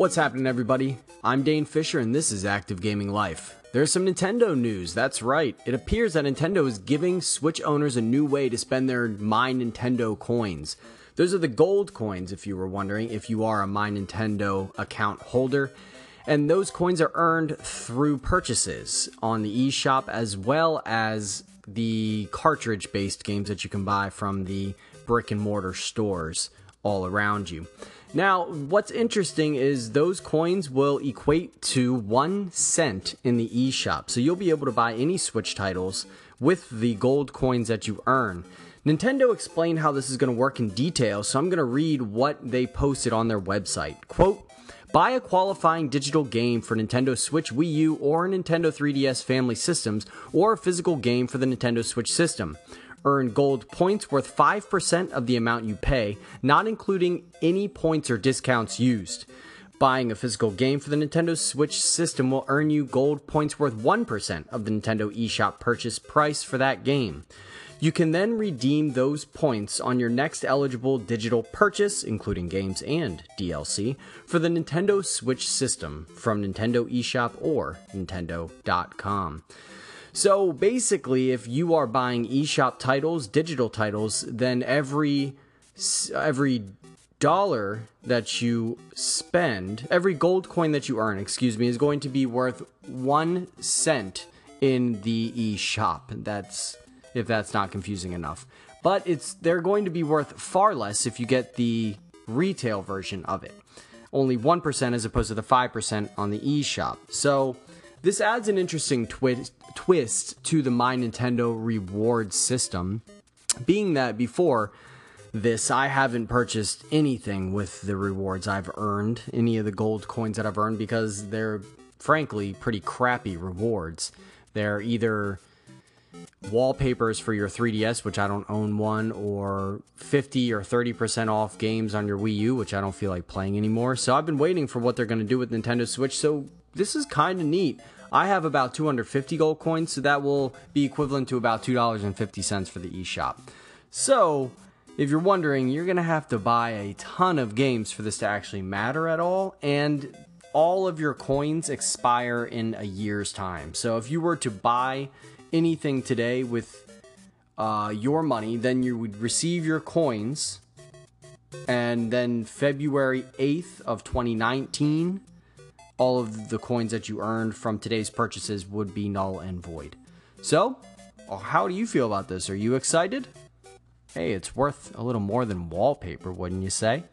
What's happening, everybody? I'm Dane Fisher, and this is Active Gaming Life. There's some Nintendo news, that's right. It appears that Nintendo is giving Switch owners a new way to spend their My Nintendo coins. Those are the gold coins, if you were wondering, if you are a My Nintendo account holder. And those coins are earned through purchases on the eShop as well as the cartridge based games that you can buy from the brick and mortar stores all around you. Now, what's interesting is those coins will equate to one cent in the eShop. So you'll be able to buy any Switch titles with the gold coins that you earn. Nintendo explained how this is going to work in detail, so I'm going to read what they posted on their website. Quote, Buy a qualifying digital game for Nintendo Switch Wii U or Nintendo 3DS family systems, or a physical game for the Nintendo Switch system. Earn gold points worth 5% of the amount you pay, not including any points or discounts used. Buying a physical game for the Nintendo Switch system will earn you gold points worth 1% of the Nintendo eShop purchase price for that game. You can then redeem those points on your next eligible digital purchase, including games and DLC, for the Nintendo Switch system from Nintendo eShop or Nintendo.com. So basically, if you are buying eShop titles, digital titles, then every every dollar that you spend, every gold coin that you earn, excuse me, is going to be worth one cent in the eShop. That's if that's not confusing enough. But it's they're going to be worth far less if you get the retail version of it. Only 1% as opposed to the 5% on the eShop. So this adds an interesting twi- twist to the My Nintendo reward system, being that before this, I haven't purchased anything with the rewards I've earned, any of the gold coins that I've earned, because they're frankly pretty crappy rewards. They're either wallpapers for your 3DS, which I don't own one, or 50 or 30% off games on your Wii U, which I don't feel like playing anymore. So I've been waiting for what they're going to do with Nintendo Switch. So this is kind of neat. I have about 250 gold coins, so that will be equivalent to about $2.50 for the eShop. So, if you're wondering, you're going to have to buy a ton of games for this to actually matter at all, and all of your coins expire in a year's time. So, if you were to buy anything today with uh, your money, then you would receive your coins. And then February 8th of 2019, all of the coins that you earned from today's purchases would be null and void. So, how do you feel about this? Are you excited? Hey, it's worth a little more than wallpaper, wouldn't you say?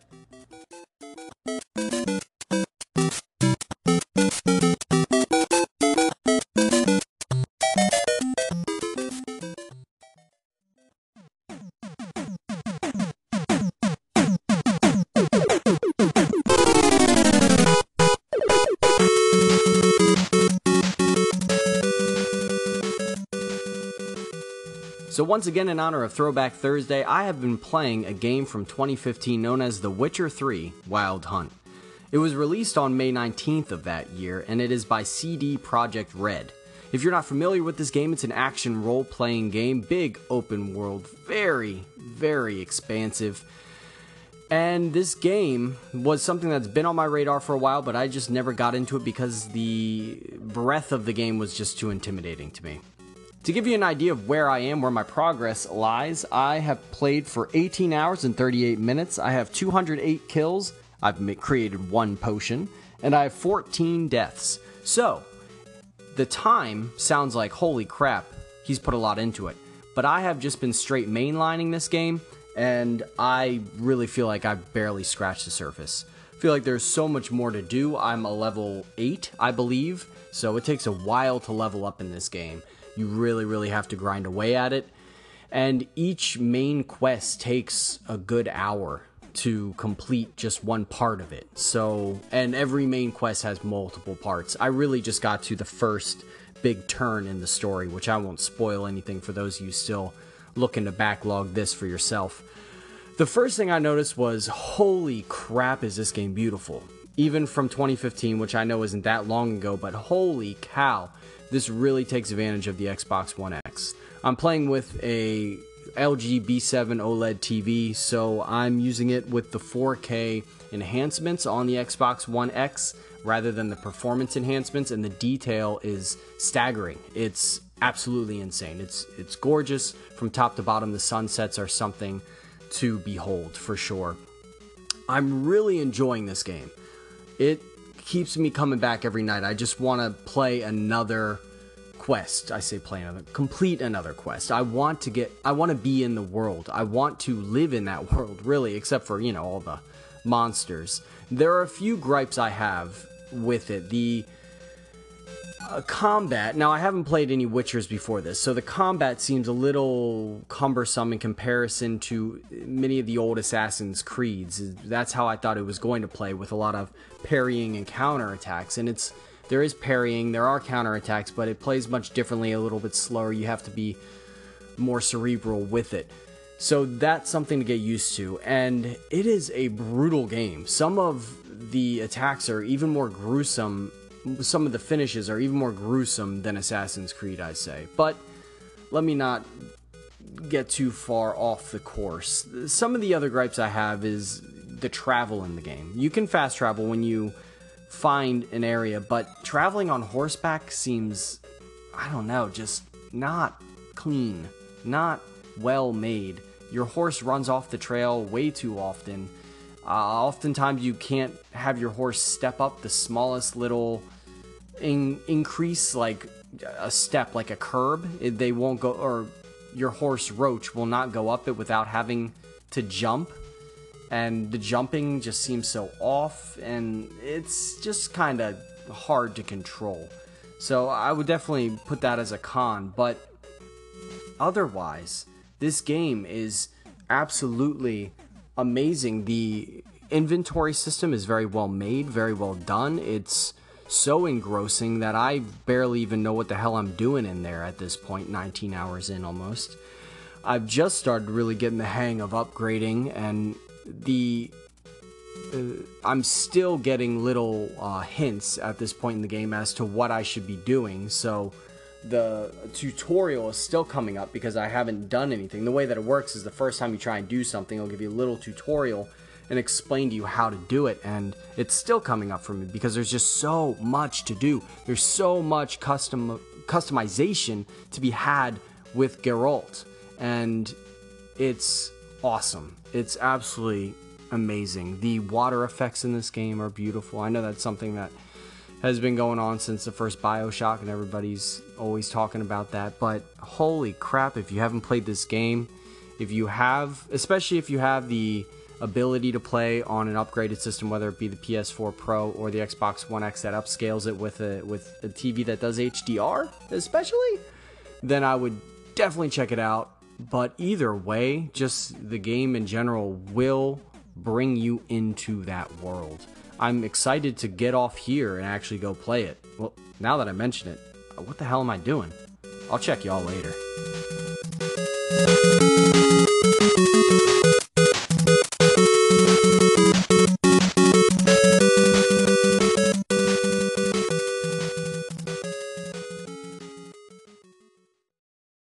So, once again, in honor of Throwback Thursday, I have been playing a game from 2015 known as The Witcher 3 Wild Hunt. It was released on May 19th of that year, and it is by CD Projekt Red. If you're not familiar with this game, it's an action role playing game, big open world, very, very expansive. And this game was something that's been on my radar for a while, but I just never got into it because the breadth of the game was just too intimidating to me. To give you an idea of where I am, where my progress lies, I have played for 18 hours and 38 minutes. I have 208 kills. I've created one potion, and I have 14 deaths. So, the time sounds like holy crap, he's put a lot into it. But I have just been straight mainlining this game, and I really feel like I've barely scratched the surface. I feel like there's so much more to do. I'm a level 8, I believe, so it takes a while to level up in this game. You really, really have to grind away at it. And each main quest takes a good hour to complete just one part of it. So, and every main quest has multiple parts. I really just got to the first big turn in the story, which I won't spoil anything for those of you still looking to backlog this for yourself. The first thing I noticed was holy crap, is this game beautiful. Even from 2015, which I know isn't that long ago, but holy cow, this really takes advantage of the Xbox One X. I'm playing with a LG B7 OLED TV, so I'm using it with the 4K enhancements on the Xbox One X rather than the performance enhancements, and the detail is staggering. It's absolutely insane. It's it's gorgeous from top to bottom. The sunsets are something to behold for sure. I'm really enjoying this game. It keeps me coming back every night. I just want to play another quest. I say play another, complete another quest. I want to get, I want to be in the world. I want to live in that world, really, except for, you know, all the monsters. There are a few gripes I have with it. The uh, combat, now I haven't played any Witchers before this, so the combat seems a little cumbersome in comparison to many of the old Assassin's Creeds. That's how I thought it was going to play with a lot of parrying and counter attacks, and it's there is parrying, there are counterattacks, but it plays much differently, a little bit slower. You have to be more cerebral with it. So that's something to get used to, and it is a brutal game. Some of the attacks are even more gruesome. Some of the finishes are even more gruesome than Assassin's Creed, I say. But let me not get too far off the course. Some of the other gripes I have is the travel in the game. You can fast travel when you find an area, but traveling on horseback seems, I don't know, just not clean, not well made. Your horse runs off the trail way too often. Uh, oftentimes, you can't have your horse step up the smallest little in- increase, like a step, like a curb. They won't go, or your horse roach will not go up it without having to jump and the jumping just seems so off and it's just kind of hard to control. So I would definitely put that as a con, but otherwise, this game is absolutely amazing. The inventory system is very well made, very well done. It's so engrossing that I barely even know what the hell I'm doing in there at this point, 19 hours in almost. I've just started really getting the hang of upgrading and the uh, I'm still getting little uh, hints at this point in the game as to what I should be doing. So the tutorial is still coming up because I haven't done anything. The way that it works is the first time you try and do something, it'll give you a little tutorial and explain to you how to do it. And it's still coming up for me because there's just so much to do. There's so much custom customization to be had with Geralt, and it's awesome. It's absolutely amazing. The water effects in this game are beautiful. I know that's something that has been going on since the first Bioshock, and everybody's always talking about that. But holy crap, if you haven't played this game, if you have, especially if you have the ability to play on an upgraded system, whether it be the PS4 Pro or the Xbox One X that upscales it with a with a TV that does HDR, especially, then I would definitely check it out. But either way, just the game in general will bring you into that world. I'm excited to get off here and actually go play it. Well, now that I mention it, what the hell am I doing? I'll check y'all later.